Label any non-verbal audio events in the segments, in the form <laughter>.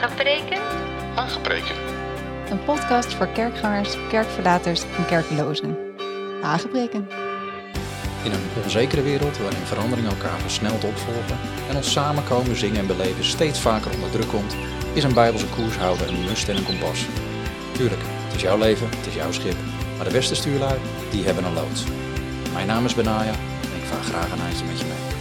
Hagepreken? Aangepreken. Een podcast voor kerkgangers, kerkverlaters en kerklozen. Aangebreken. In een onzekere wereld waarin veranderingen elkaar versneld opvolgen en ons samenkomen, zingen en beleven steeds vaker onder druk komt, is een bijbelse koershouder een must en een kompas. Tuurlijk, het is jouw leven, het is jouw schip, maar de beste stuurlui, die hebben een loods. Mijn naam is Benaya en ik vaar graag een eindje met je mee.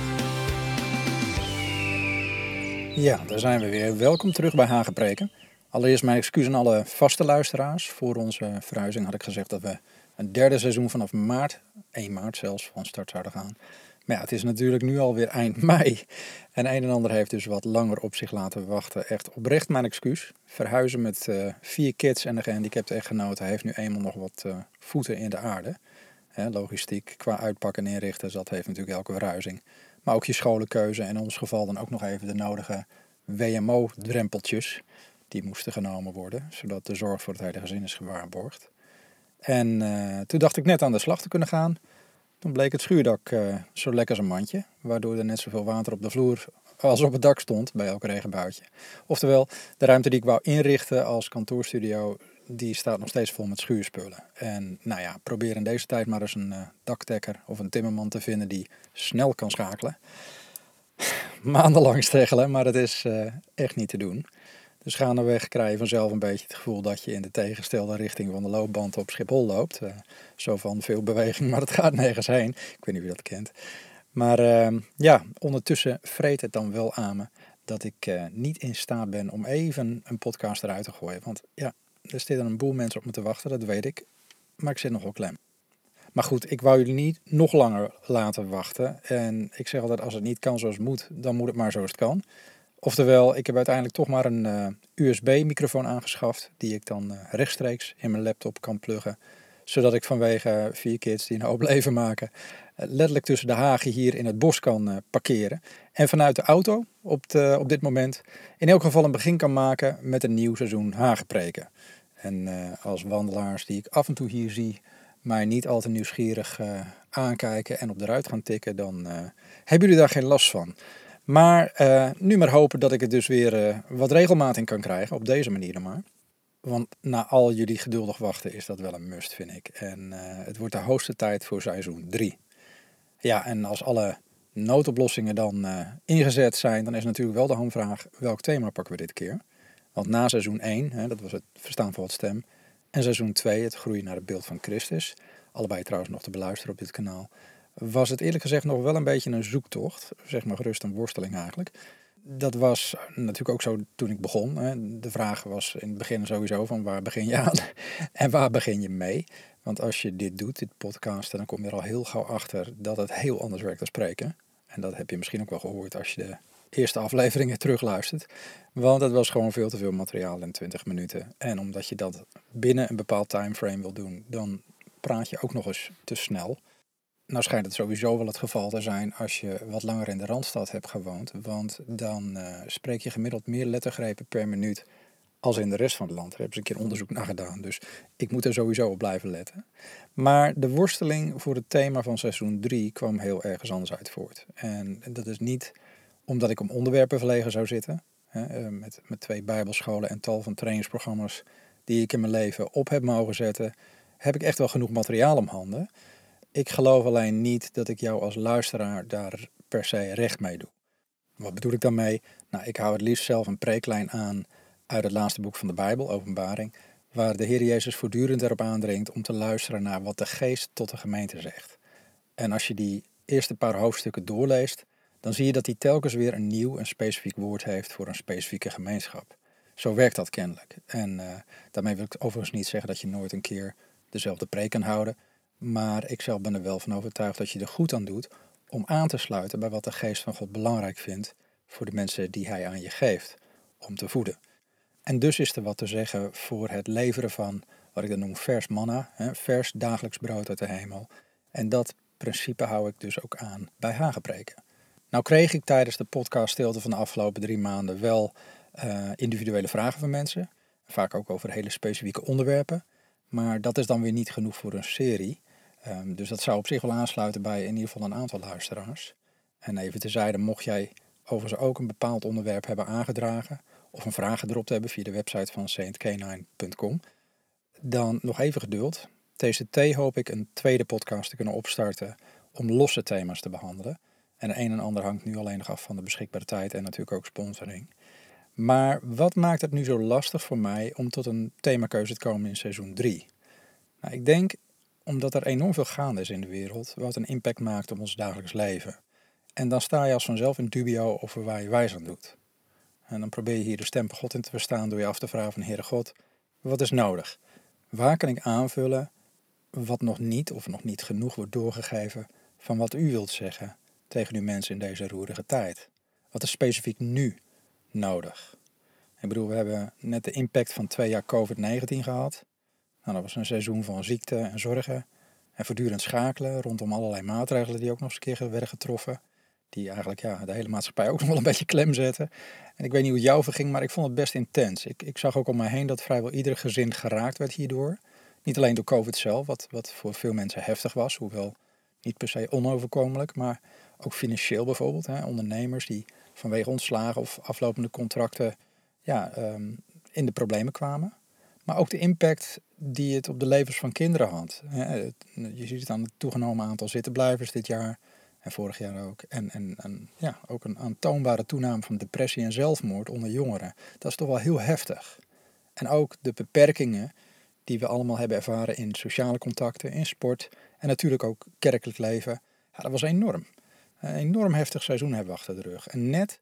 Ja, daar zijn we weer. Welkom terug bij Hagepreken. Allereerst mijn excuus aan alle vaste luisteraars. Voor onze verhuizing had ik gezegd dat we een derde seizoen vanaf maart, 1 maart zelfs, van start zouden gaan. Maar ja, het is natuurlijk nu alweer eind <laughs> mei. En een en ander heeft dus wat langer op zich laten wachten. Echt oprecht mijn excuus. Verhuizen met uh, vier kids en een gehandicapte echtgenote heeft nu eenmaal nog wat uh, voeten in de aarde. Hè, logistiek qua uitpakken en inrichten, dat heeft natuurlijk elke verhuizing. Maar ook je scholenkeuze en in ons geval dan ook nog even de nodige WMO-drempeltjes. Die moesten genomen worden, zodat de zorg voor het hele gezin is gewaarborgd. En uh, toen dacht ik net aan de slag te kunnen gaan. Toen bleek het schuurdak uh, zo lekker als een mandje, waardoor er net zoveel water op de vloer als op het dak stond bij elk regenbuitje. Oftewel, de ruimte die ik wou inrichten als kantoorstudio, die staat nog steeds vol met schuurspullen. En nou ja, probeer in deze tijd maar eens een uh, daktekker of een timmerman te vinden die snel kan schakelen. <laughs> Maandenlang steggelen, maar dat is uh, echt niet te doen. Dus gaandeweg krijg je vanzelf een beetje het gevoel dat je in de tegengestelde richting van de loopband op Schiphol loopt. Uh, zo van veel beweging, <laughs> maar het gaat nergens heen. Ik weet niet wie dat kent. Maar ja, ondertussen vreet het dan wel aan me dat ik niet in staat ben om even een podcast eruit te gooien. Want ja, er zitten een boel mensen op me te wachten, dat weet ik. Maar ik zit nog wel klem. Maar goed, ik wou jullie niet nog langer laten wachten. En ik zeg altijd, als het niet kan zoals het moet, dan moet het maar zoals het kan. Oftewel, ik heb uiteindelijk toch maar een uh, USB-microfoon aangeschaft, die ik dan uh, rechtstreeks in mijn laptop kan pluggen. Zodat ik vanwege vier kids die een hoop <laughs> leven maken, letterlijk tussen de hagen hier in het bos kan parkeren. En vanuit de auto op, de, op dit moment in elk geval een begin kan maken met een nieuw seizoen hagenpreken. En als wandelaars die ik af en toe hier zie, mij niet al te nieuwsgierig aankijken en op de ruit gaan tikken, dan hebben jullie daar geen last van. Maar nu maar hopen dat ik het dus weer wat regelmatig kan krijgen, op deze manier dan maar. Want na al jullie geduldig wachten is dat wel een must, vind ik. En het wordt de hoogste tijd voor seizoen 3. Ja, en als alle noodoplossingen dan ingezet zijn, dan is natuurlijk wel de hamvraag, welk thema pakken we dit keer? Want na seizoen 1, hè, dat was het verstaan van wat stem, en seizoen 2, het groeien naar het beeld van Christus, allebei trouwens nog te beluisteren op dit kanaal, was het eerlijk gezegd nog wel een beetje een zoektocht. Zeg maar gerust een worsteling eigenlijk. Dat was natuurlijk ook zo toen ik begon. Hè. De vraag was in het begin sowieso van waar begin je aan <laughs> en waar begin je mee. Want als je dit doet, dit podcasten, dan kom je er al heel gauw achter dat het heel anders werkt dan spreken. En dat heb je misschien ook wel gehoord als je de eerste afleveringen terugluistert. Want het was gewoon veel te veel materiaal in 20 minuten. En omdat je dat binnen een bepaald timeframe wil doen, dan praat je ook nog eens te snel. Nou schijnt het sowieso wel het geval te zijn als je wat langer in de Randstad hebt gewoond. Want dan uh, spreek je gemiddeld meer lettergrepen per minuut als in de rest van het land. Daar hebben ze een keer onderzoek naar gedaan. Dus ik moet er sowieso op blijven letten. Maar de worsteling voor het thema van seizoen 3 kwam heel ergens anders uit voort. En dat is niet omdat ik om onderwerpen verlegen zou zitten. Hè, met, met twee bijbelscholen en tal van trainingsprogramma's die ik in mijn leven op heb mogen zetten, heb ik echt wel genoeg materiaal om handen. Ik geloof alleen niet dat ik jou als luisteraar daar per se recht mee doe. Wat bedoel ik daarmee? Nou, ik hou het liefst zelf een preeklijn aan uit het laatste boek van de Bijbel, Openbaring, waar de Heer Jezus voortdurend erop aandringt om te luisteren naar wat de geest tot de gemeente zegt. En als je die eerste paar hoofdstukken doorleest, dan zie je dat hij telkens weer een nieuw en specifiek woord heeft voor een specifieke gemeenschap. Zo werkt dat kennelijk. En uh, daarmee wil ik overigens niet zeggen dat je nooit een keer dezelfde preek kan houden. Maar ik zelf ben er wel van overtuigd dat je er goed aan doet om aan te sluiten bij wat de geest van God belangrijk vindt voor de mensen die hij aan je geeft om te voeden. En dus is er wat te zeggen voor het leveren van wat ik dan noem vers manna, vers dagelijks brood uit de hemel. En dat principe hou ik dus ook aan bij Hagepreken. Nou kreeg ik tijdens de podcast stilte van de afgelopen drie maanden wel uh, individuele vragen van mensen. Vaak ook over hele specifieke onderwerpen. Maar dat is dan weer niet genoeg voor een serie. Um, dus dat zou op zich wel aansluiten bij in ieder geval een aantal luisteraars. En even tezijde, mocht jij overigens ook een bepaald onderwerp hebben aangedragen, of een vraag gedropt hebben via de website van saintcanine.com, dan nog even geduld. TCT hoop ik een tweede podcast te kunnen opstarten om losse thema's te behandelen. En een en ander hangt nu alleen nog af van de beschikbare tijd en natuurlijk ook sponsoring. Maar wat maakt het nu zo lastig voor mij om tot een themakeuze te komen in seizoen 3? Nou, ik denk omdat er enorm veel gaande is in de wereld, wat een impact maakt op ons dagelijks leven. En dan sta je als vanzelf in dubio over waar je wijs aan doet. En dan probeer je hier de stem van God in te verstaan door je af te vragen van Heere God, wat is nodig? Waar kan ik aanvullen wat nog niet of nog niet genoeg wordt doorgegeven van wat u wilt zeggen tegen uw mensen in deze roerige tijd? Wat is specifiek nu nodig? Ik bedoel, we hebben net de impact van twee jaar COVID-19 gehad. Nou, dat was een seizoen van ziekte en zorgen en voortdurend schakelen rondom allerlei maatregelen die ook nog eens een keer werden getroffen. Die eigenlijk ja, de hele maatschappij ook <laughs> nog wel een beetje klem zetten. En ik weet niet hoe het jou verging, maar ik vond het best intens. Ik, ik zag ook om mij heen dat vrijwel ieder gezin geraakt werd hierdoor. Niet alleen door COVID zelf, wat, wat voor veel mensen heftig was, hoewel niet per se onoverkomelijk, maar ook financieel bijvoorbeeld. Hè, ondernemers die vanwege ontslagen of aflopende contracten ja, ehm, in de problemen kwamen. Maar ook de impact die het op de levens van kinderen had. Je ziet het aan het toegenomen aantal zittenblijvers dit jaar en vorig jaar ook. En, en, en ja, ook een aantoonbare toename van depressie en zelfmoord onder jongeren. Dat is toch wel heel heftig. En ook de beperkingen die we allemaal hebben ervaren in sociale contacten, in sport en natuurlijk ook kerkelijk leven. Ja, dat was enorm. Een enorm heftig seizoen hebben we achter de rug. En net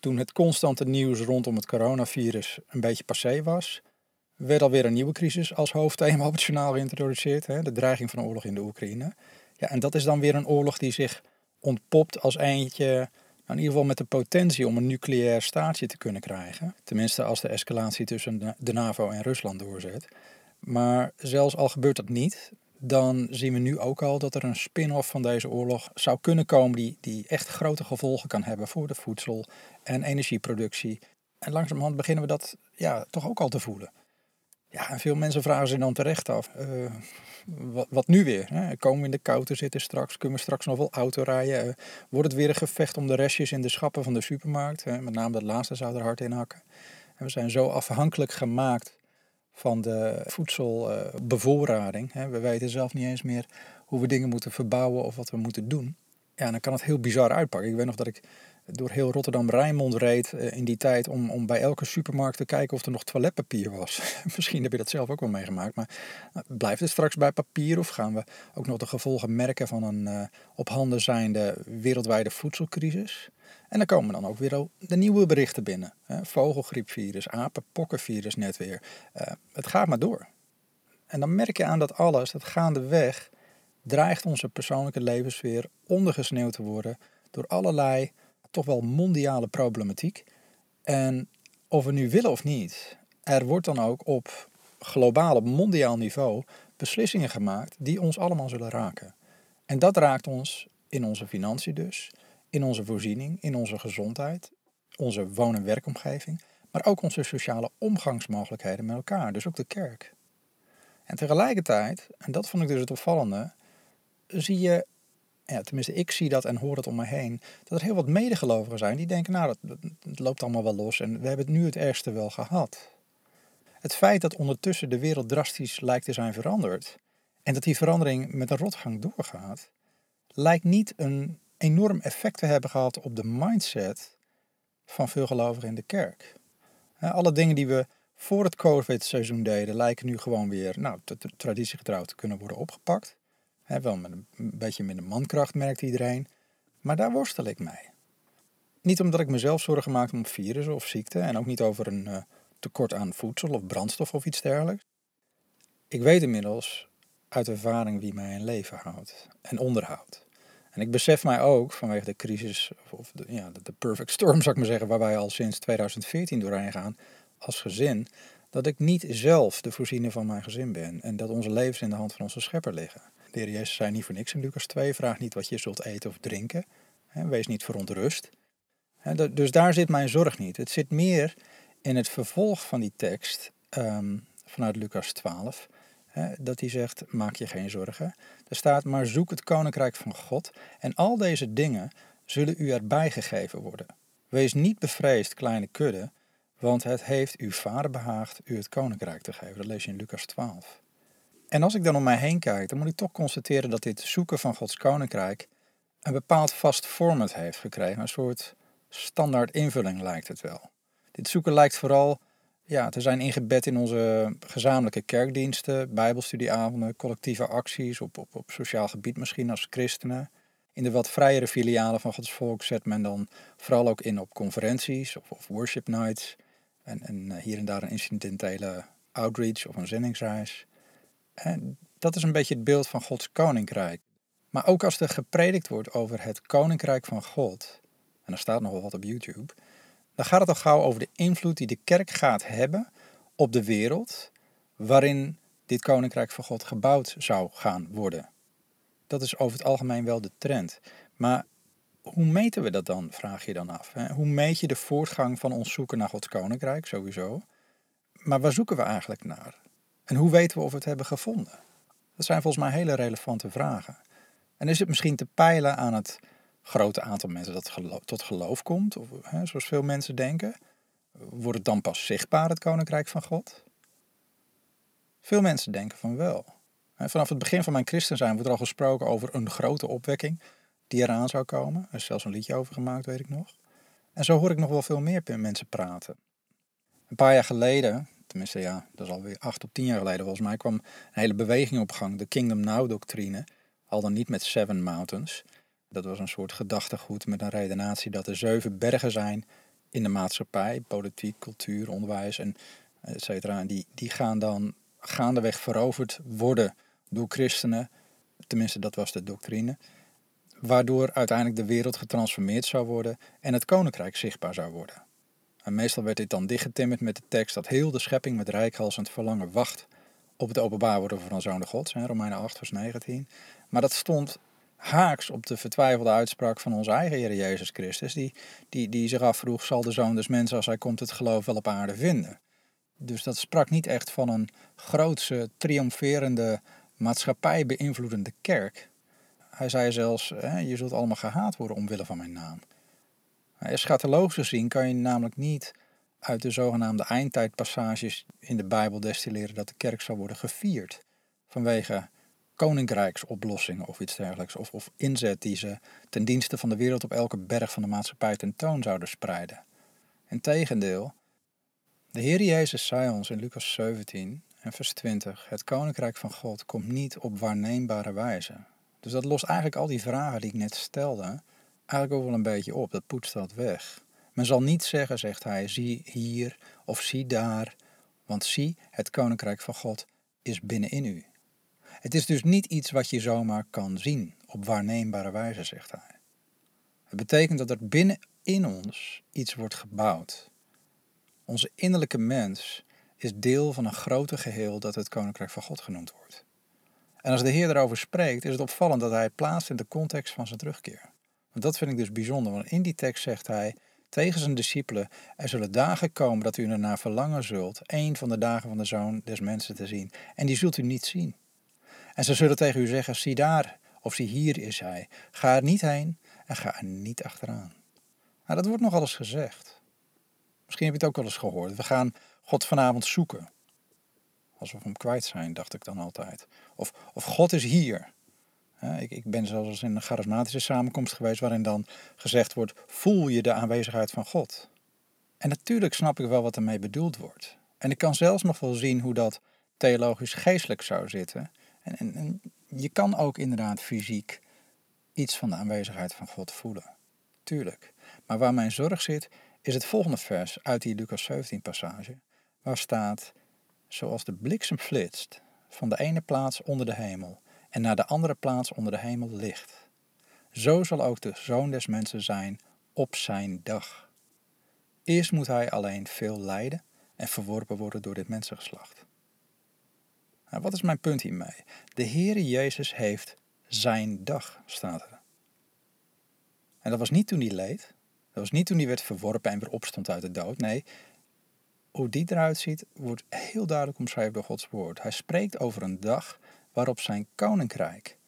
toen het constante nieuws rondom het coronavirus een beetje passé was, werd alweer een nieuwe crisis als hoofdthema op het journaal geïntroduceerd. Hè, de dreiging van de oorlog in de Oekraïne. Ja, en dat is dan weer een oorlog die zich ontpopt als eentje, nou in ieder geval met de potentie om een nucleair staatje te kunnen krijgen. Tenminste als de escalatie tussen de NAVO en Rusland doorzet. Maar zelfs al gebeurt dat niet, dan zien we nu ook al dat er een spin-off van deze oorlog zou kunnen komen die, die echt grote gevolgen kan hebben voor de voedsel- en energieproductie. En langzamerhand beginnen we dat ja, toch ook al te voelen. Ja, veel mensen vragen zich dan terecht af, uh, wat, nu weer? Hè? Komen we in de kou te zitten straks? Kunnen we straks nog wel auto rijden? Uh, wordt het weer een gevecht om de restjes in de schappen van de supermarkt? Met name dat laatste zou er hard in hakken. En we zijn zo afhankelijk gemaakt van de voedselbevoorrading. Uh, we weten zelf niet eens meer hoe we dingen moeten verbouwen of wat we moeten doen. Ja, dan kan het heel bizar uitpakken. Ik weet nog dat ik door heel Rotterdam-Rijnmond reed uh, in die tijd om, om bij elke supermarkt te kijken of er nog toiletpapier was. <laughs> Misschien heb je dat zelf ook wel meegemaakt, maar uh, blijft het straks bij papier of gaan we ook nog de gevolgen merken van een uh, op handen zijnde wereldwijde voedselcrisis? En dan komen dan ook weer de nieuwe berichten binnen. vogelgriepvirus, apenpokkenvirus net weer. het gaat maar door. En dan merk je aan dat alles, dat gaandeweg, dreigt onze persoonlijke levensfeer ondergesneeuwd te worden door allerlei toch wel mondiale problematiek. En of we nu willen of niet, er wordt dan ook op globaal, op mondiaal niveau beslissingen gemaakt die ons allemaal zullen raken. En dat raakt ons in onze financiën dus, in onze voorziening, in onze gezondheid, onze woon- en werkomgeving, maar ook onze sociale omgangsmogelijkheden met elkaar, dus ook de kerk. En tegelijkertijd, en dat vond ik dus het opvallende, zie je ja, tenminste ik zie dat en hoor het om me heen, dat er heel wat medegelovigen zijn die denken, nou, dat, loopt allemaal wel los en we hebben het nu het ergste wel gehad. Het feit dat ondertussen de wereld drastisch lijkt te zijn veranderd en dat die verandering met een rotgang doorgaat, lijkt niet een enorm effect te hebben gehad op de mindset van veel gelovigen in de kerk. Alle dingen die we voor het COVID-seizoen deden, lijken nu gewoon weer nou, traditiegetrouw te kunnen worden opgepakt wel met een beetje minder mankracht, merkt iedereen. Maar daar worstel ik mee. Niet omdat ik mezelf zorgen maak om virussen of ziekte en ook niet over een uh, tekort aan voedsel of brandstof of iets dergelijks. Ik weet inmiddels uit ervaring wie mij in leven houdt en onderhoudt. En ik besef mij ook vanwege de crisis, of de, ja, de perfect storm <laughs> zou ik maar zeggen, waar wij al sinds 2014 doorheen gaan als gezin, dat ik niet zelf de voorziener van mijn gezin ben en dat onze levens in de hand van onze schepper liggen. De heer Jezus zei niet voor niks in Lucas 2, vraag niet wat je zult eten of drinken. Wees niet verontrust. Dus daar zit mijn zorg niet. Het zit meer in het vervolg van die tekst ehm, vanuit Lucas 12. dat hij zegt, maak je geen zorgen. Er staat, maar zoek het koninkrijk van God en al deze dingen zullen u erbij gegeven worden. Wees niet bevreesd, kleine kudde, Want het heeft uw vader behaagd u het koninkrijk te geven. Dat lees je in Lucas 12. En als ik dan om mij heen kijk, dan moet ik toch constateren dat dit zoeken van Gods koninkrijk een bepaald vast format heeft gekregen. Een soort standaard invulling lijkt het wel. Dit zoeken lijkt vooral ja, te zijn ingebed in onze gezamenlijke kerkdiensten, bijbelstudieavonden, collectieve acties op, op, op sociaal gebied misschien als christenen. In de wat vrijere filialen van Gods volk zet men dan vooral ook in op conferenties of, worship nights. En, en hier en daar een incidentele outreach of een zendingsreis. En dat is een beetje het beeld van Gods koninkrijk. Maar ook als er gepredikt wordt over het koninkrijk van God, en er staat nog wel wat op YouTube, dan gaat het al gauw over de invloed die de kerk gaat hebben op de wereld waarin dit koninkrijk van God gebouwd zou gaan worden. Dat is over het algemeen wel de trend. Maar hoe meten we dat dan, vraag je dan af. Hoe meet je de voortgang van ons zoeken naar Gods koninkrijk, sowieso? Maar waar zoeken we eigenlijk naar? En hoe weten we of we het hebben gevonden? Dat zijn volgens mij hele relevante vragen. En is het misschien te peilen aan het grote aantal mensen dat tot geloof komt, of, hè, zoals veel mensen denken? Wordt het dan pas zichtbaar, het koninkrijk van God? Veel mensen denken van wel. Vanaf het begin van mijn christen zijn wordt er al gesproken over een grote opwekking die eraan zou komen. Er is zelfs een liedje over gemaakt, weet ik nog. En zo hoor ik nog wel veel meer mensen praten. Een paar jaar geleden, tenminste ja, dat is alweer acht of tien jaar geleden volgens mij, kwam een hele beweging op gang, de Kingdom Now-doctrine. Al dan niet met Seven Mountains. Dat was een soort gedachtegoed met een redenatie dat er zeven bergen zijn in de maatschappij, politiek, cultuur, onderwijs en et cetera. Die, die gaan dan gaandeweg veroverd worden door christenen. Tenminste, dat was de doctrine. Waardoor uiteindelijk de wereld getransformeerd zou worden en het koninkrijk zichtbaar zou worden. En meestal werd dit dan dichtgetimmerd met de tekst dat heel de schepping met rijkhalsend verlangen wacht op het openbaar worden van een zoon de gods, Romeinen 8 vers 19. Maar dat stond haaks op de vertwijfelde uitspraak van onze eigen Heer Jezus Christus, die, die, die zich afvroeg, zal de zoon des mensen als hij komt het geloof wel op aarde vinden? Dus dat sprak niet echt van een grootse, triomferende, maatschappij beïnvloedende kerk. Hij zei zelfs, je zult allemaal gehaat worden omwille van mijn naam. Eschatologisch gezien kan je namelijk niet uit de zogenaamde eindtijdpassages in de Bijbel destilleren dat de kerk zal worden gevierd vanwege koninkrijksoplossingen of iets dergelijks, of, of inzet die ze ten dienste van de wereld op elke berg van de maatschappij tentoon zouden spreiden. Integendeel, de Heer Jezus zei ons in Lucas 17 en vers 20, het koninkrijk van God komt niet op waarneembare wijze. Dus dat lost eigenlijk al die vragen die ik net stelde, eigenlijk ook wel een beetje op. Dat poetst dat weg. Men zal niet zeggen, zegt hij, zie hier of zie daar, want zie, het koninkrijk van God is binnenin u. Het is dus niet iets wat je zomaar kan zien op waarneembare wijze, zegt hij. Het betekent dat er binnenin ons iets wordt gebouwd. Onze innerlijke mens is deel van een groter geheel dat het Koninkrijk van God genoemd wordt. En als de Heer erover spreekt, is het opvallend dat hij het plaatst in de context van zijn terugkeer. Want dat vind ik dus bijzonder, want in die tekst zegt hij tegen zijn discipelen: Er zullen dagen komen dat u ernaar verlangen zult, een van de dagen van de zoon des mensen te zien. En die zult u niet zien. En ze zullen tegen u zeggen: Zie daar, of zie hier is hij. Ga er niet heen en ga er niet achteraan. Nou, dat wordt nogal eens gezegd. Misschien heb je het ook wel eens gehoord. We gaan God vanavond zoeken. Alsof we hem kwijt zijn, dacht ik dan altijd. Of, of God is hier. Ik, ik ben zelfs in een charismatische samenkomst geweest waarin dan gezegd wordt: voel je de aanwezigheid van God? En natuurlijk snap ik wel wat ermee bedoeld wordt. En ik kan zelfs nog wel zien hoe dat theologisch geestelijk zou zitten. En, en, en je kan ook inderdaad fysiek iets van de aanwezigheid van God voelen. Tuurlijk. Maar waar mijn zorg zit, is het volgende vers uit die Lucas 17 passage, waar staat, zoals de bliksem flitst van de ene plaats onder de hemel en naar de andere plaats onder de hemel ligt. Zo zal ook de zoon des mensen zijn op zijn dag. Eerst moet hij alleen veel lijden en verworpen worden door dit mensengeslacht. Nou, wat is mijn punt hiermee? De Heere Jezus heeft zijn dag, staat er. En dat was niet toen hij leed. Dat was niet toen hij werd verworpen en weer opstond uit de dood. Nee, hoe die eruit ziet, wordt heel duidelijk omschreven door Gods woord. Hij spreekt over een dag waarop zijn koninkrijk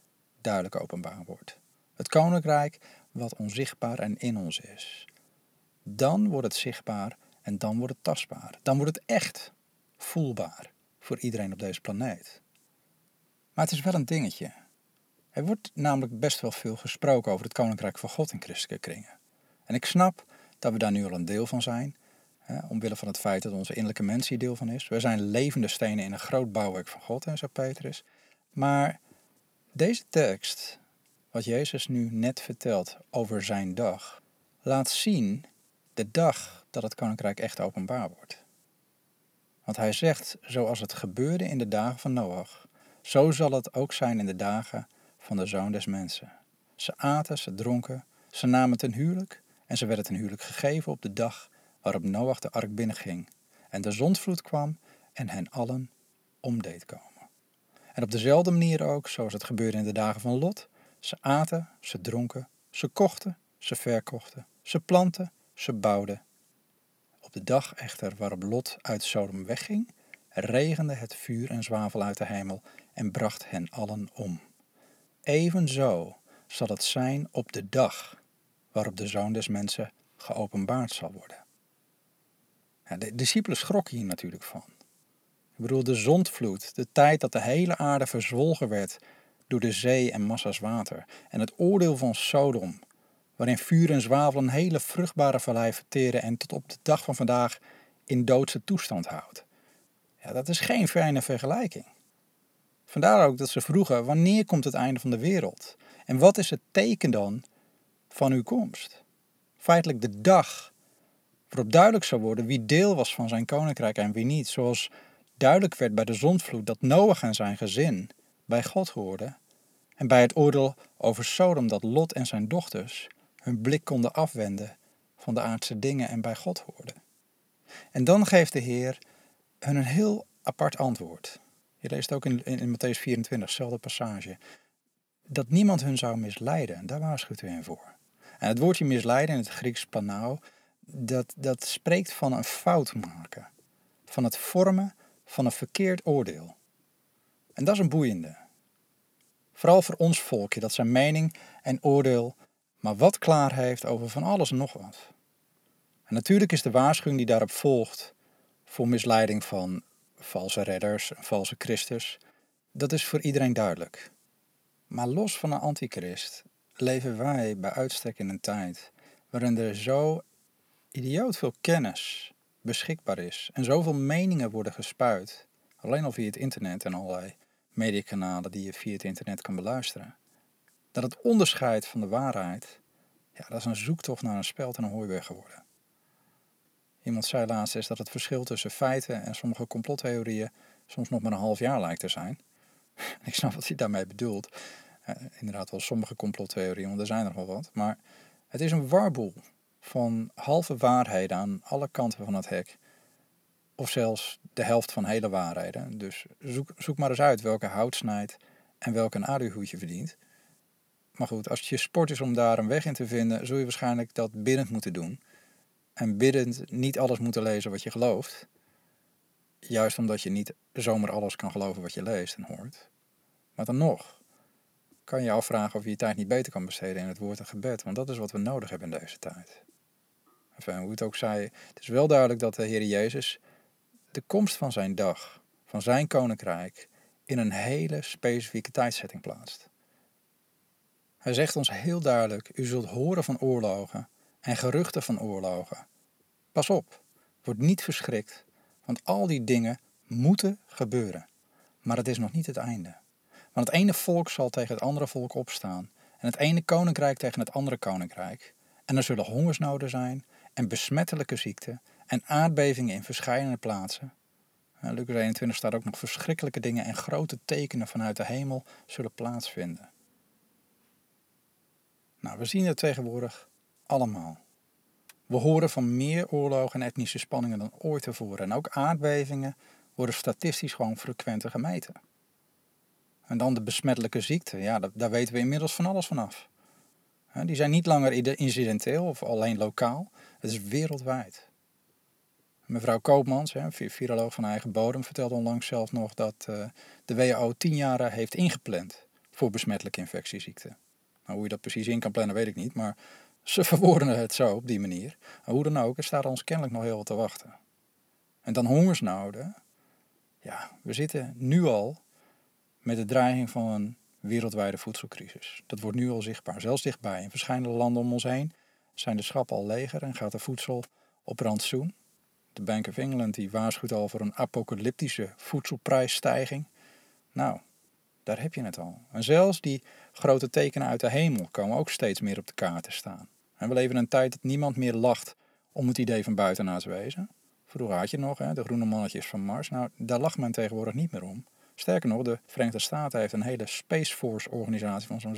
duidelijk openbaar wordt. Het koninkrijk wat onzichtbaar en in ons is. Dan wordt het zichtbaar En dan wordt het tastbaar. Dan wordt het echt voelbaar voor iedereen op deze planeet. Maar het is wel een dingetje. Er wordt namelijk best wel veel gesproken over het Koninkrijk van God in christelijke kringen. En ik snap dat we daar nu al een deel van zijn, hè, omwille van het feit dat onze innerlijke mens hier deel van is. We zijn levende stenen in een groot bouwwerk van God, en zo Petrus. Maar deze tekst, wat Jezus nu net vertelt over zijn dag, laat zien de dag dat het Koninkrijk echt openbaar wordt. Want hij zegt, zoals het gebeurde in de dagen van Noach, zo zal het ook zijn in de dagen van de zoon des mensen. Ze aten, ze dronken, ze namen ten huwelijk en ze werden ten huwelijk gegeven op de dag waarop Noach de ark binnenging. En de zondvloed kwam en hen allen omdeed. En op dezelfde manier ook, zoals het gebeurde in de dagen van Lot. Ze aten, ze dronken, ze kochten, ze verkochten, ze planten, ze bouwden. Op de dag echter waarop Lot uit Sodom wegging, regende het vuur en zwavel uit de hemel en bracht hen allen om. Evenzo zal het zijn op de dag waarop de Zoon des Mensen geopenbaard zal worden. De discipelen schrokken hier natuurlijk van. Ik bedoel, de zondvloed, de tijd dat de hele aarde verzwolgen werd door de zee en massa's water, en het oordeel van Sodom, waarin vuur en zwavel een hele vruchtbare vallei verteren en tot op de dag van vandaag in doodse toestand houdt. Ja, dat is geen fijne vergelijking. Vandaar ook dat ze vroegen: wanneer komt het einde van de wereld? En wat is het teken dan van uw komst? Feitelijk de dag waarop duidelijk zou worden wie deel was van zijn koninkrijk en wie niet. Zoals duidelijk werd bij de zondvloed dat Noach en zijn gezin bij God hoorden. En bij het oordeel over Sodom dat Lot en zijn dochters hun blik konden afwenden van de aardse dingen en bij God hoorden. En dan geeft de Heer hun een heel apart antwoord. Je leest ook in, in, in Matthäus 24, dezelfde passage. Dat niemand hun zou misleiden, daar waarschuwt u hen voor. En het woordje misleiden in het Grieks panau, dat, dat spreekt van een fout maken. Van het vormen van een verkeerd oordeel. En dat is een boeiende. Vooral voor ons volkje, dat zijn mening en oordeel maar wat klaar heeft over van alles en nog wat. En natuurlijk is de waarschuwing die daarop volgt voor misleiding van valse redders, valse Christus, dat is voor iedereen duidelijk. Maar los van een antichrist leven wij bij uitstek in een tijd waarin er zo idioot veel kennis beschikbaar is en zoveel meningen worden gespuit, alleen al via het internet en allerlei mediakanalen die je via het internet kan beluisteren, dat het onderscheid van de waarheid, ja, dat is een zoektocht naar een speld en een hooiweg geworden. Iemand zei laatst is dat het verschil tussen feiten en sommige complottheorieën soms nog maar een half jaar lijkt te zijn. <laughs> Ik snap wat hij daarmee bedoelt. Uh, inderdaad wel sommige complottheorieën, want er zijn er wel wat. Maar het is een warboel van halve waarheden aan alle kanten van het hek. Of zelfs de helft van hele waarheden. Dus zoek, zoek maar eens uit welke hout snijdt en welke een aluhoedje verdient. Maar goed, als het je sport is om daar een weg in te vinden, zul je waarschijnlijk dat biddend moeten doen. En biddend niet alles moeten lezen wat je gelooft. Juist omdat je niet zomaar alles kan geloven wat je leest en hoort. Maar dan nog, kan je afvragen of je je tijd niet beter kan besteden in het woord en gebed. Want dat is wat we nodig hebben in deze tijd. Enfin, hoe het ook zei, het is wel duidelijk dat de Heer Jezus de komst van zijn dag, van zijn koninkrijk, in een hele specifieke tijdsetting plaatst. Hij zegt ons heel duidelijk: U zult horen van oorlogen en geruchten van oorlogen. Pas op, word niet verschrikt, want al die dingen moeten gebeuren. Maar het is nog niet het einde. Want het ene volk zal tegen het andere volk opstaan, en het ene koninkrijk tegen het andere koninkrijk. En er zullen hongersnoden zijn, en besmettelijke ziekten, en aardbevingen in verschillende plaatsen. Lucas 21 staat ook nog verschrikkelijke dingen en grote tekenen vanuit de hemel zullen plaatsvinden. Nou, we zien het tegenwoordig allemaal. We horen van meer oorlogen en etnische spanningen dan ooit tevoren. En ook aardbevingen worden statistisch gewoon frequenter gemeten. En dan de besmettelijke ziekten. Ja, daar weten we inmiddels van alles vanaf. Die zijn niet langer incidenteel of alleen lokaal. Het is wereldwijd. Mevrouw Koopmans, viroloog van eigen bodem, vertelde onlangs zelf nog dat eh, de WHO tien jaren heeft ingepland voor besmettelijke infectieziekten. Nou, hoe je dat precies in kan plannen, weet ik niet. Maar Ze <laughs> verwoorden het zo op die manier. Hoe dan ook, er staat ons kennelijk nog heel wat te wachten. En dan hongersnoden. Ja, we zitten nu al met de dreiging van een wereldwijde voedselcrisis. Dat wordt nu al zichtbaar, zelfs dichtbij. In verschillende landen om ons heen zijn de schappen al leger en gaat er voedsel op rantsoen. De Bank of England die waarschuwt al voor een apocalyptische voedselprijsstijging. Nou, daar heb je het al. En zelfs die grote tekenen uit de hemel komen ook steeds meer op de kaart te staan. En we leven een tijd dat niemand meer lacht om het idee van buitenaards wezen. Vroeger had je nog hè, de groene mannetjes van Mars. Nou, daar lacht men tegenwoordig niet meer om. Sterker nog, de Verenigde Staten heeft een hele Space Force organisatie van zo'n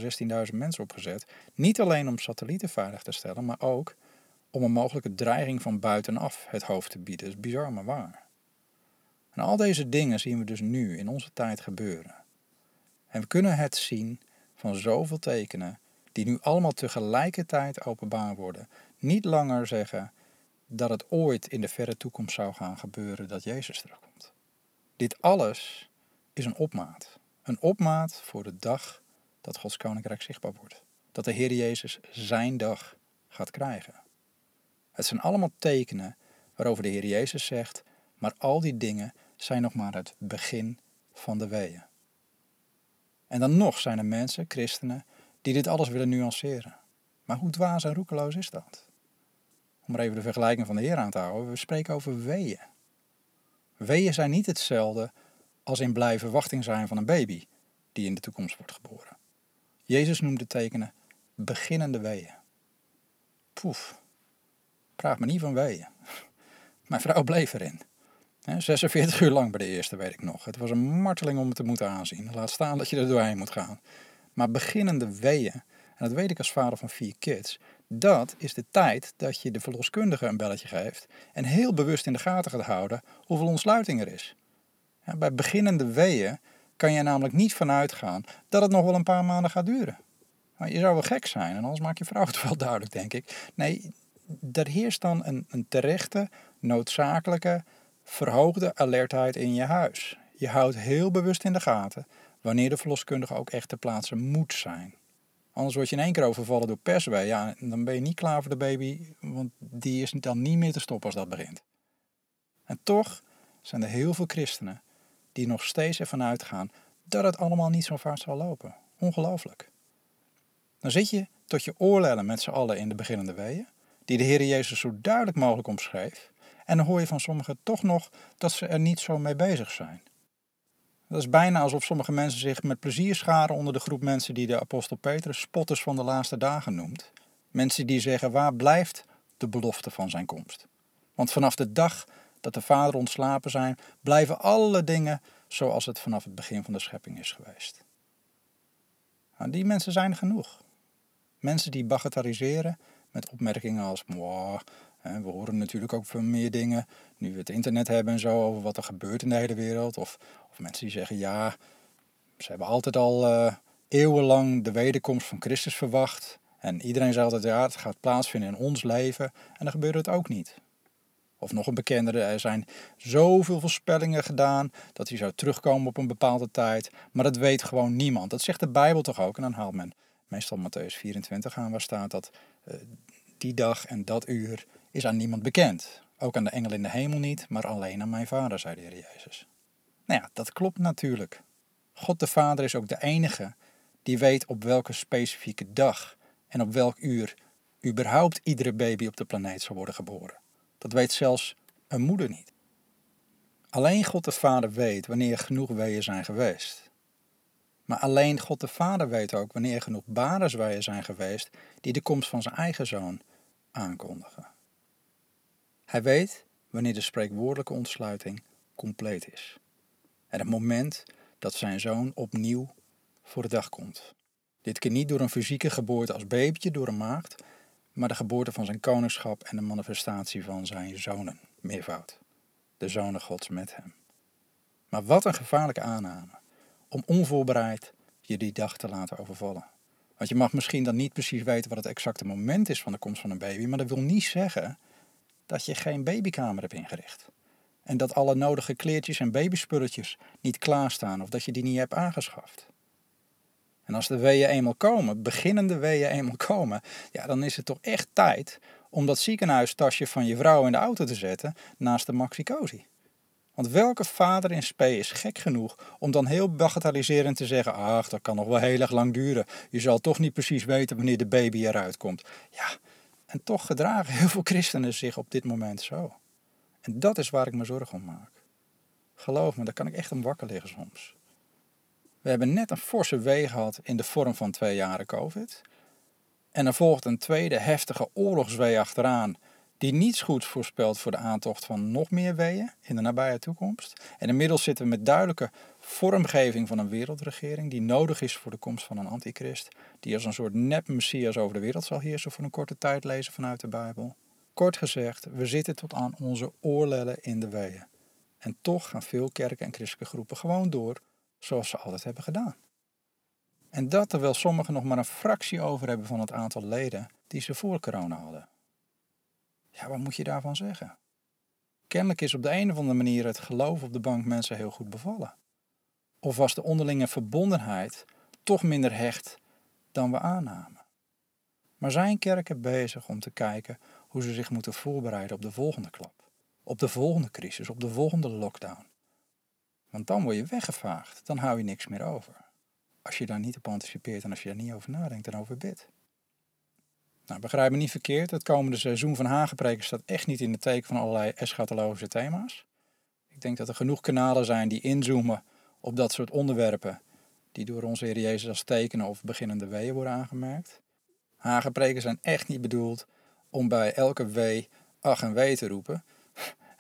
16.000 mensen opgezet. Niet alleen om satellieten veilig te stellen, maar ook om een mogelijke dreiging van buitenaf het hoofd te bieden. Dat is bizar, maar waar. En al deze dingen zien we dus nu in onze tijd gebeuren. En we kunnen het zien van zoveel tekenen die nu allemaal tegelijkertijd openbaar worden. Niet langer zeggen dat het ooit in de verre toekomst zou gaan gebeuren dat Jezus terugkomt. Dit alles is een opmaat. Een opmaat voor de dag dat Gods koninkrijk zichtbaar wordt. Dat de Heer Jezus zijn dag gaat krijgen. Het zijn allemaal tekenen waarover de Heer Jezus zegt, maar al die dingen zijn nog maar het begin van de weeën. En dan nog zijn er mensen, christenen, die dit alles willen nuanceren. Maar hoe dwaas en roekeloos is dat? Om maar even de vergelijking van de Heer aan te houden, we spreken over weeën. Weeën zijn niet hetzelfde als in blij verwachting zijn van een baby die in de toekomst wordt geboren. Jezus noemde tekenen beginnende weeën. Poef, praat me niet van weeën. <laughs> Mijn vrouw bleef erin. 46 uur lang bij de eerste, weet ik nog. Het was een marteling om het te moeten aanzien. Laat staan dat je er doorheen moet gaan. Maar beginnende weeën, en dat weet ik als vader van vier kids, dat is de tijd dat je de verloskundige een belletje geeft en heel bewust in de gaten gaat houden hoeveel ontsluiting er is. Bij beginnende weeën kan je namelijk niet vanuit gaan dat het nog wel een paar maanden gaat duren. Nou, je zou wel gek zijn en anders maak je vrouw het wel duidelijk, denk ik. Nee, er heerst dan een, een terechte, noodzakelijke, verhoogde alertheid in je huis. Je houdt heel bewust in de gaten wanneer de verloskundige ook echt ter plaatse moet zijn. Anders word je in één keer overvallen door perswee. Ja, dan ben je niet klaar voor de baby, want die is dan niet meer te stoppen als dat begint. En toch zijn er heel veel christenen die nog steeds ervan uitgaan dat het allemaal niet zo vaart zal lopen. Ongelooflijk. Dan zit je tot je oorlellen met z'n allen in de beginnende weeën, die de Heer Jezus zo duidelijk mogelijk omschreef, en dan hoor je van sommigen toch nog dat ze er niet zo mee bezig zijn. Dat is bijna alsof sommige mensen zich met plezier scharen onder de groep mensen die de apostel Petrus spotters van de laatste dagen noemt. Mensen die zeggen waar blijft de belofte van zijn komst. Want vanaf de dag dat de Vader ontslapen zijn, blijven alle dingen zoals het vanaf het begin van de schepping is geweest. Nou, die mensen zijn genoeg. Mensen die bagatelliseren met opmerkingen als we horen natuurlijk ook veel meer dingen, nu we het internet hebben en zo, over wat er gebeurt in de hele wereld. Of, of mensen die zeggen, ja, ze hebben altijd al uh, eeuwenlang de wederkomst van Christus verwacht. En iedereen zei altijd, ja, het gaat plaatsvinden in ons leven. En dan gebeurt het ook niet. Of nog een bekendere, er zijn zoveel voorspellingen gedaan dat hij zou terugkomen op een bepaalde tijd. Maar dat weet gewoon niemand. Dat zegt de Bijbel toch ook. En dan haalt men meestal Matthäus 24 aan, waar staat dat uh, die dag en dat uur is aan niemand bekend. Ook aan de engel in de hemel niet, maar alleen aan mijn vader, zei de Heer Jezus. Nou ja, dat klopt natuurlijk. God de Vader is ook de enige die weet op welke specifieke dag en op welk uur überhaupt iedere baby op de planeet zal worden geboren. Dat weet zelfs een moeder niet. Alleen God de Vader weet wanneer genoeg weeën zijn geweest. Maar alleen God de Vader weet ook wanneer genoeg badersweeën zijn geweest die de komst van zijn eigen zoon aankondigen. Hij weet wanneer de spreekwoordelijke ontsluiting compleet is. En het moment dat zijn zoon opnieuw voor de dag komt. Dit keer niet door een fysieke geboorte als babytje door een maagd, maar de geboorte van zijn koningschap en de manifestatie van zijn zonen, meervoud. De zonen Gods met hem. Maar wat een gevaarlijke aanname om onvoorbereid je die dag te laten overvallen. Want je mag misschien dan niet precies weten wat het exacte moment is van de komst van een baby, maar dat wil niet zeggen dat je geen babykamer hebt ingericht. En dat alle nodige kleertjes en babyspulletjes niet klaarstaan of dat je die niet hebt aangeschaft. En als de weeën eenmaal komen, beginnende weeën eenmaal komen, ja, dan is het toch echt tijd om dat ziekenhuistasje van je vrouw in de auto te zetten naast de maxicosi. Want welke vader in spe is gek genoeg om dan heel bagatelliserend te zeggen: Ach, dat kan nog wel heel erg lang duren. Je zal toch niet precies weten wanneer de baby eruit komt. Ja, en toch gedragen heel veel christenen zich op dit moment zo. En dat is waar ik me zorgen om maak. Geloof me, daar kan ik echt om wakker liggen soms. We hebben net een forse wee gehad in de vorm van twee jaren COVID. En er volgt een tweede heftige oorlogswee achteraan, die niets goeds voorspelt voor de aantocht van nog meer weeën in de nabije toekomst. En inmiddels zitten we met duidelijke vormgeving van een wereldregering die nodig is voor de komst van een antichrist, die als een soort nep-messias over de wereld zal heersen voor een korte tijd lezen vanuit de Bijbel. Kort gezegd, we zitten tot aan onze oorlellen in de weeën. En toch gaan veel kerken en christelijke groepen gewoon door zoals ze altijd hebben gedaan. En dat terwijl sommigen nog maar een fractie over hebben van het aantal leden die ze voor corona hadden. Ja, wat moet je daarvan zeggen? Kennelijk is op de een of andere manier het geloof op de bank mensen heel goed bevallen. Of was de onderlinge verbondenheid toch minder hecht dan we aannamen? Maar zijn kerken bezig om te kijken hoe ze zich moeten voorbereiden op de volgende klap, op de volgende crisis, op de volgende lockdown? Want dan word je weggevaagd, dan hou je niks meer over. Als je daar niet op anticipeert en als je daar niet over nadenkt en over bidt. Nou, begrijp me niet verkeerd, het komende seizoen van Hagenpreken staat echt niet in de teken van allerlei eschatologische thema's. Ik denk dat er genoeg kanalen zijn die inzoomen op dat soort onderwerpen die door onze Heer Jezus als tekenen of beginnende weeën worden aangemerkt. Hagenpreken zijn echt niet bedoeld om bij elke wee ach en wee te roepen,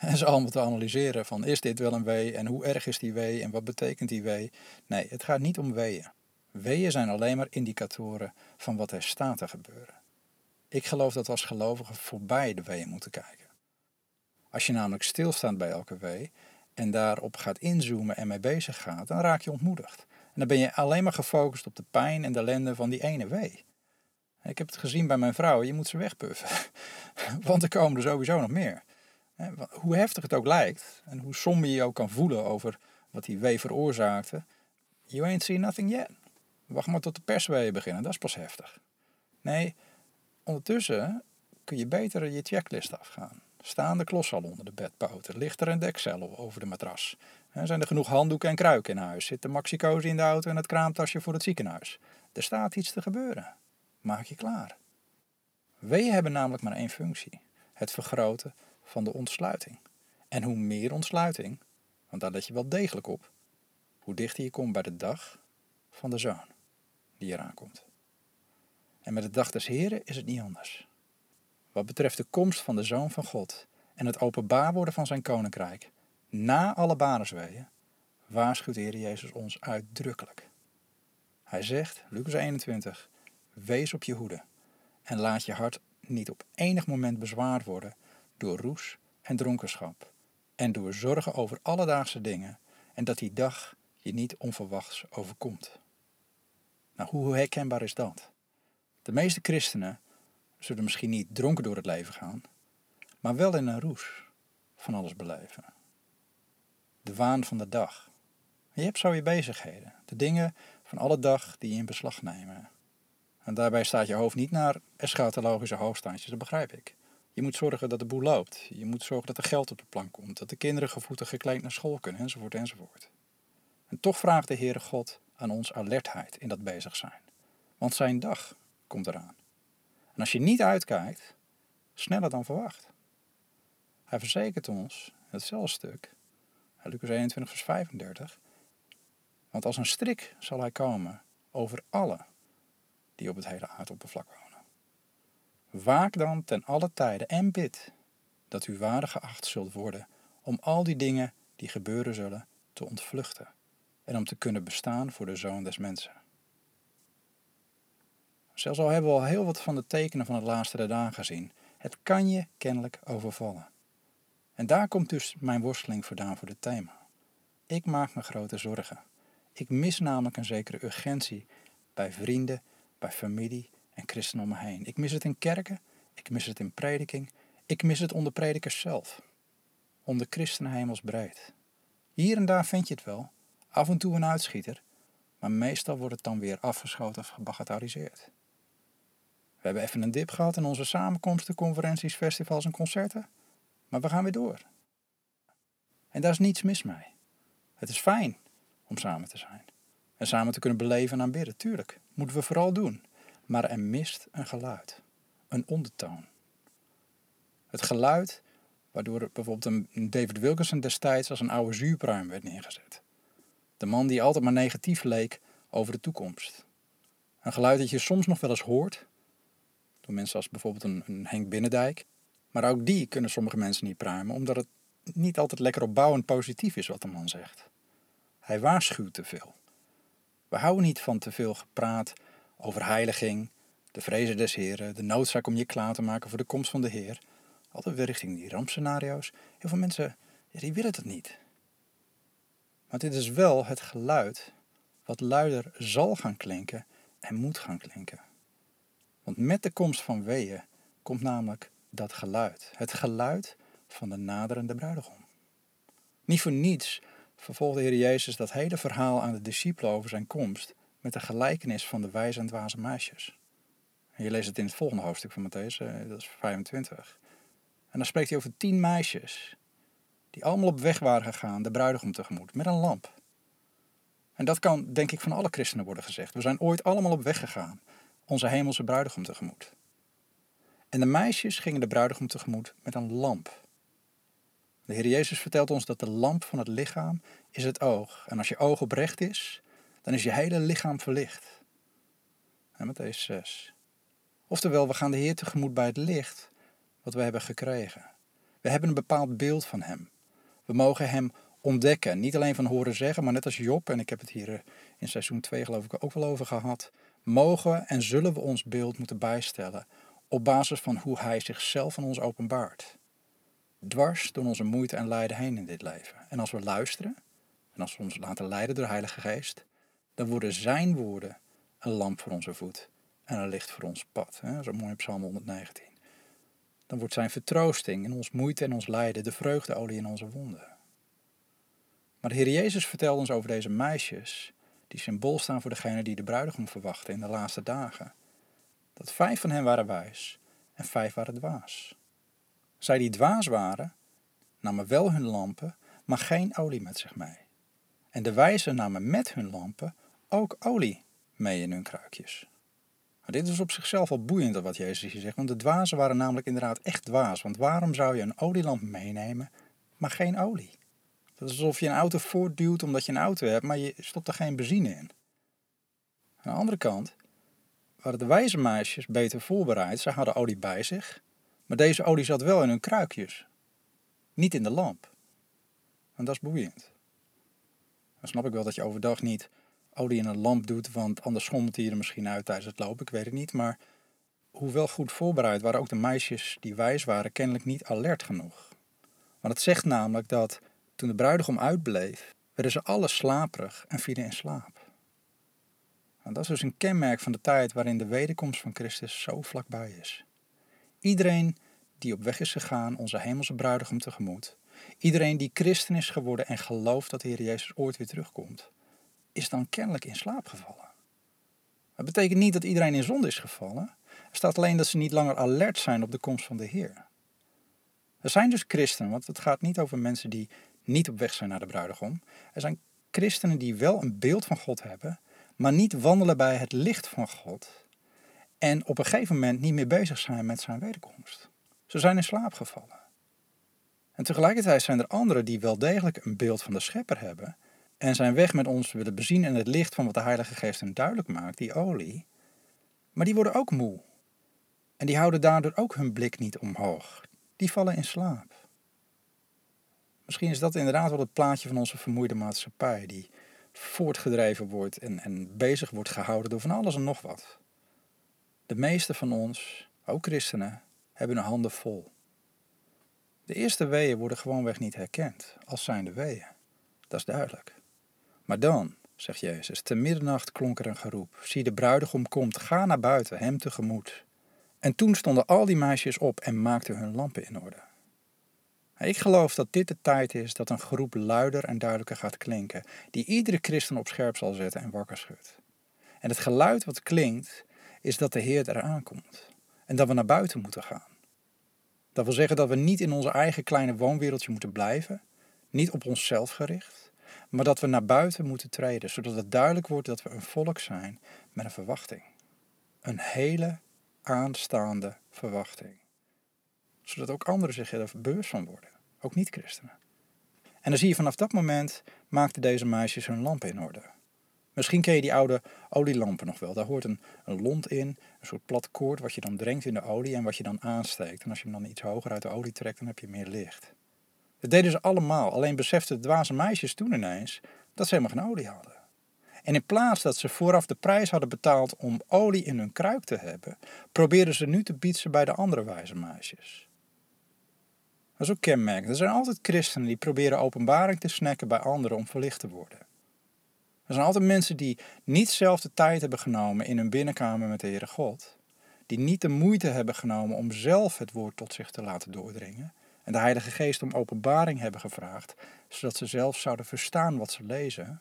<laughs> en ze allemaal te analyseren van is dit wel een wee en hoe erg is die wee en wat betekent die wee. Nee, het gaat niet om weeën. Weeën zijn alleen maar indicatoren van wat er staat te gebeuren. Ik geloof dat we als gelovigen voorbij de weeën moeten kijken. Als je namelijk stilstaat bij elke wee en daarop gaat inzoomen en mee bezig gaat, dan raak je ontmoedigd. En dan ben je alleen maar gefocust op de pijn en de ellende van die ene wee. Ik heb het gezien bij mijn vrouw, je moet ze wegpuffen. <laughs> Want er komen er sowieso nog meer. Hoe heftig het ook lijkt en hoe somber je je ook kan voelen over wat die wee veroorzaakte, you ain't seen nothing yet. Wacht maar tot de persweeën beginnen, dat is pas heftig. Nee, ondertussen kun je beter je checklist afgaan. Staan de klossen al onder de bedpoten? Ligt er een dekcel over de matras? Zijn er genoeg handdoeken en kruiken in huis? Zit de maxicosi in de auto en het kraamtasje voor het ziekenhuis? Er staat iets te gebeuren. Maak je klaar. Weeën hebben namelijk maar één functie: het vergroten van de ontsluiting. En hoe meer ontsluiting, want daar let je wel degelijk op, hoe dichter je komt bij de dag van de zoon die eraan komt. En met de dag des Heren is het niet anders. Wat betreft de komst van de Zoon van God en het openbaar worden van zijn koninkrijk, na alle banesweeën, waarschuwt de Heer Jezus ons uitdrukkelijk. Hij zegt, Lucas 21, wees op je hoede en laat je hart niet op enig moment bezwaard worden door roes en dronkenschap en door zorgen over alledaagse dingen en dat die dag je niet onverwachts overkomt. Nou, hoe herkenbaar is dat? De meeste christenen zullen misschien niet dronken door het leven gaan, maar wel in een roes van alles beleven. De waan van de dag. Je hebt zo je bezigheden, de dingen van alle dag die je in beslag nemen. En daarbij staat je hoofd niet naar eschatologische hoogstandjes, dat begrijp ik. Je moet zorgen dat de boel loopt. Je moet zorgen dat er geld op de plank komt, dat de kinderen gevoetig gekleed naar school kunnen, enzovoort, enzovoort. En toch vraagt de Heere God aan ons alertheid in dat bezig zijn. Want zijn dag komt eraan. En als je niet uitkijkt, sneller dan verwacht. Hij verzekert ons, hetzelfde stuk, Lucas 21 vers 35, want als een strik zal hij komen over alle die op het hele aardoppervlak wonen. Waak dan ten alle tijden en bid dat u waardig geacht zult worden om al die dingen die gebeuren zullen te ontvluchten en om te kunnen bestaan voor de Zoon des Mensen. Zelfs al hebben we al heel wat van de tekenen van het laatste dagen gezien, het kan je kennelijk overvallen. En daar komt dus mijn worsteling vandaan voor dit thema. Ik maak me grote zorgen. Ik mis namelijk een zekere urgentie bij vrienden, bij familie en christenen om me heen. Ik mis het in kerken, ik mis het in prediking, ik mis het onder predikers zelf. Onder christenen hemelsbreed. Hier en daar vind je het wel, af en toe een uitschieter, Maar meestal wordt het dan weer afgeschoten of gebagatelliseerd. We hebben even een dip gehad in onze samenkomsten, conferenties, festivals en concerten. Maar we gaan weer door. En daar is niets mis mee. Het is fijn om samen te zijn. En samen te kunnen beleven en aanbidden. Tuurlijk, moeten we vooral doen. Maar er mist een geluid. Een ondertoon. Het geluid waardoor bijvoorbeeld een David Wilkerson destijds als een oude zuurpruim werd neergezet. De man die altijd maar negatief leek over de toekomst. Een geluid dat je soms nog wel eens hoort, door mensen als bijvoorbeeld een, een Henk Binnendijk. Maar ook die kunnen sommige mensen niet pruimen, omdat het niet altijd lekker opbouwend positief is wat de man zegt. Hij waarschuwt te veel. We houden niet van te veel gepraat over heiliging, de vrezen des Heren, de noodzaak om je klaar te maken voor de komst van de Heer. Altijd weer richting die rampscenario's. Heel veel mensen die willen dat niet. Maar dit is wel het geluid wat luider zal gaan klinken en moet gaan klinken. Want met de komst van weeën komt namelijk dat geluid. Het geluid van de naderende bruidegom. Niet voor niets vervolgde Heer Jezus dat hele verhaal aan de discipelen over zijn komst met de gelijkenis van de wijze en dwaze meisjes. Je leest het in het volgende hoofdstuk van Matthäus, eh, dat is 25. En dan spreekt hij over tien meisjes die allemaal op weg waren gegaan de bruidegom tegemoet met een lamp. En dat kan denk ik van alle christenen worden gezegd. We zijn ooit allemaal op weg gegaan onze hemelse bruidegom tegemoet. En de meisjes gingen de bruidegom tegemoet met een lamp. De Heer Jezus vertelt ons dat de lamp van het lichaam is het oog. En als je oog oprecht is, dan is je hele lichaam verlicht. En Matthäus 6. Oftewel, we gaan de Heer tegemoet bij het licht wat we hebben gekregen. We hebben een bepaald beeld van Hem. We mogen Hem ontdekken. Niet alleen van horen zeggen, maar net als Job, en ik heb het hier eh, in seizoen 2 geloof ik ook wel over gehad, mogen en zullen we ons beeld moeten bijstellen op basis van hoe Hij zichzelf aan ons openbaart. Dwars door onze moeite en lijden heen in dit leven. En als we luisteren, en als we ons laten leiden door de Heilige Geest, dan worden Zijn woorden een lamp voor onze voet en een licht voor ons pad. Zo mooi op Psalm 119. Dan wordt Zijn vertroosting in ons moeite en ons lijden de vreugdeolie in onze wonden. Maar de Heer Jezus vertelde ons over deze meisjes, die symbool staan voor degene die de bruidegom verwachten in de laatste dagen. Dat vijf van hen waren wijs en vijf waren dwaas. Zij die dwaas waren, namen wel hun lampen, maar geen olie met zich mee. En de wijzen namen met hun lampen ook olie mee in hun kruikjes. Maar dit is op zichzelf al boeiend wat Jezus hier zegt, want de dwazen waren namelijk inderdaad echt dwaas. Want waarom zou je een olielamp meenemen, maar geen olie? Dat is alsof je een auto voortduwt omdat je een auto hebt, maar je stopt er geen benzine in. Aan de andere kant waren de wijze meisjes beter voorbereid. Ze hadden olie bij zich, maar deze olie zat wel in hun kruikjes, niet in de lamp. En dat is boeiend. Dan snap ik wel dat je overdag niet olie in een lamp doet, want anders schommelt hij er misschien uit tijdens het lopen, ik weet het niet. Maar hoewel goed voorbereid waren ook de meisjes die wijs waren kennelijk niet alert genoeg. Want het zegt namelijk dat toen de bruidegom uitbleef, werden ze alle slaperig en vielen in slaap. Dat is dus een kenmerk van de tijd waarin de wederkomst van Christus zo vlakbij is. Iedereen die op weg is gegaan onze hemelse bruidegom tegemoet, iedereen die christen is geworden en gelooft dat de Heer Jezus ooit weer terugkomt, is dan kennelijk in slaap gevallen. Dat betekent niet dat iedereen in zonde is gevallen. Er staat alleen dat ze niet langer alert zijn op de komst van de Heer. Er zijn dus christenen, want het gaat niet over mensen die niet op weg zijn naar de bruidegom. Er zijn christenen die wel een beeld van God hebben, maar niet wandelen bij het licht van God. En op een gegeven moment niet meer bezig zijn met zijn wederkomst. Ze zijn in slaap gevallen. En tegelijkertijd zijn er anderen die wel degelijk een beeld van de schepper hebben. En zijn weg met ons willen bezien in het licht van wat de Heilige Geest hen duidelijk maakt, die olie. Maar die worden ook moe. En die houden daardoor ook hun blik niet omhoog. Die vallen in slaap. Misschien is dat inderdaad wel het plaatje van onze vermoeide maatschappij, die voortgedreven wordt en, en bezig wordt gehouden door van alles en nog wat. De meeste van ons, ook christenen, hebben hun handen vol. De eerste weeën worden gewoonweg niet herkend als zijnde weeën. Dat is duidelijk. Maar dan, zegt Jezus, te middernacht klonk er een geroep. Zie, de bruidegom komt, ga naar buiten, hem tegemoet. En toen stonden al die meisjes op en maakten hun lampen in orde. Ik geloof dat dit de tijd is dat een groep luider en duidelijker gaat klinken, die iedere christen op scherp zal zetten en wakker schudt. En het geluid wat klinkt, is dat de Heer eraan komt en dat we naar buiten moeten gaan. Dat wil zeggen dat we niet in onze eigen kleine woonwereldje moeten blijven, niet op onszelf gericht, maar dat we naar buiten moeten treden, zodat het duidelijk wordt dat we een volk zijn met een verwachting. Een hele aanstaande verwachting. Zodat ook anderen zich er bewust van worden, ook niet-christenen. En dan zie je vanaf dat moment maakten deze meisjes hun lampen in orde. Misschien ken je die oude olielampen nog wel. Daar hoort een, een lont in, een soort plat koord wat je dan drenkt in de olie en wat je dan aansteekt. En als je hem dan iets hoger uit de olie trekt, dan heb je meer licht. Dat deden ze allemaal, alleen beseften de dwaze meisjes toen ineens dat ze helemaal geen olie hadden. En in plaats dat ze vooraf de prijs hadden betaald om olie in hun kruik te hebben, probeerden ze nu te bieden bij de andere wijze meisjes. Dat is ook kenmerkend. Er zijn altijd christenen die proberen openbaring te snacken bij anderen om verlicht te worden. Er zijn altijd mensen die niet zelf de tijd hebben genomen in hun binnenkamer met de Heere God. Die niet de moeite hebben genomen om zelf het woord tot zich te laten doordringen. En de Heilige Geest om openbaring hebben gevraagd, zodat ze zelf zouden verstaan wat ze lezen.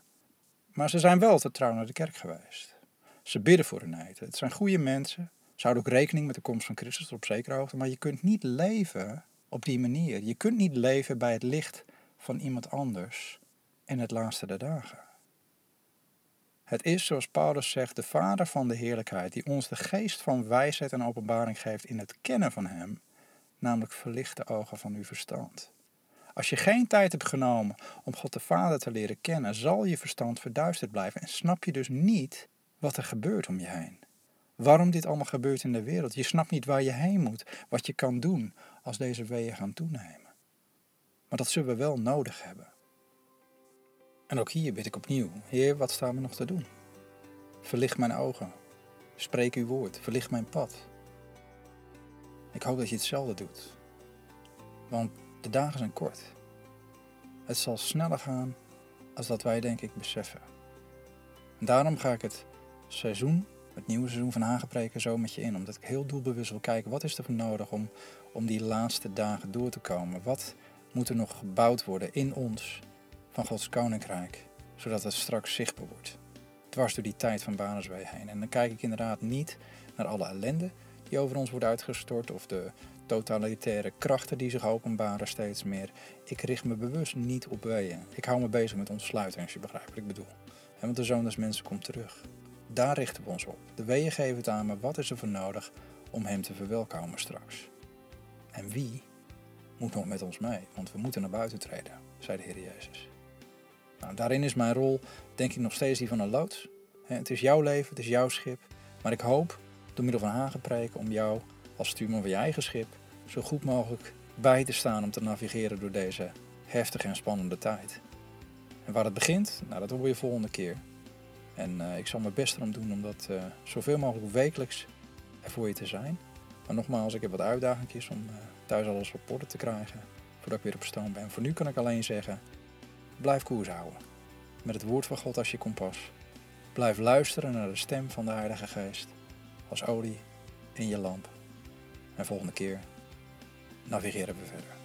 Maar ze zijn wel te trouw naar de kerk geweest. Ze bidden voor hun eten. Het zijn goede mensen. Ze houden ook rekening met de komst van Christus op zekere hoogte. Maar je kunt niet leven op die manier. Je kunt niet leven bij het licht van iemand anders in het laatste der dagen. Het is, zoals Paulus zegt, de Vader van de heerlijkheid, die ons de geest van wijsheid en openbaring geeft in het kennen van Hem, namelijk verlicht de ogen van uw verstand. Als je geen tijd hebt genomen om God de Vader te leren kennen, zal je verstand verduisterd blijven en snap je dus niet wat er gebeurt om je heen. Waarom dit allemaal gebeurt in de wereld. Je snapt niet waar je heen moet, wat je kan doen als deze weeën gaan toenemen. Maar dat zullen we wel nodig hebben. En ook hier bid ik opnieuw, Heer, wat staan we nog te doen? Verlicht mijn ogen, spreek uw woord, verlicht mijn pad. Ik hoop dat je hetzelfde doet, want de dagen zijn kort. Het zal sneller gaan als dat wij denk ik beseffen. En daarom ga ik het seizoen, het nieuwe seizoen van Hagepreken zo met je in, omdat ik heel doelbewust wil kijken wat is er voor nodig om, om die laatste dagen door te komen. Wat moet er nog gebouwd worden in ons van Gods koninkrijk, zodat het straks zichtbaar wordt. Dwars door die tijd van Baneswee heen. En dan kijk ik inderdaad niet naar alle ellende die over ons wordt uitgestort of de totalitaire krachten die zich openbaren steeds meer. Ik richt me bewust niet op weeën. Ik hou me bezig met ontsluiting, als je begrijpt wat ik bedoel. En want de Zoon des Mensen komt terug. Daar richten we ons op. De weeën geven het aan, maar wat is er voor nodig om Hem te verwelkomen straks? En wie moet nog met ons mee? Want we moeten naar buiten treden, zei de Heer Jezus. Nou, daarin is mijn rol denk ik nog steeds die van een loods. Het is jouw leven, het is jouw schip. Maar ik hoop door middel van hagenpreken om jou als stuurman van je eigen schip zo goed mogelijk bij te staan om te navigeren door deze heftige en spannende tijd. En waar het begint, nou, dat hoor je volgende keer. En uh, ik zal mijn best erom doen om dat uh, zoveel mogelijk wekelijks er voor je te zijn. Maar nogmaals, ik heb wat uitdagingjes om uh, thuis alles op te krijgen voordat ik weer op stoom ben. Voor nu kan ik alleen zeggen, Blijf koers houden. Met het woord van God als je kompas. Blijf luisteren naar de stem van de Heilige Geest. Als olie in je lamp. En volgende keer navigeren we verder.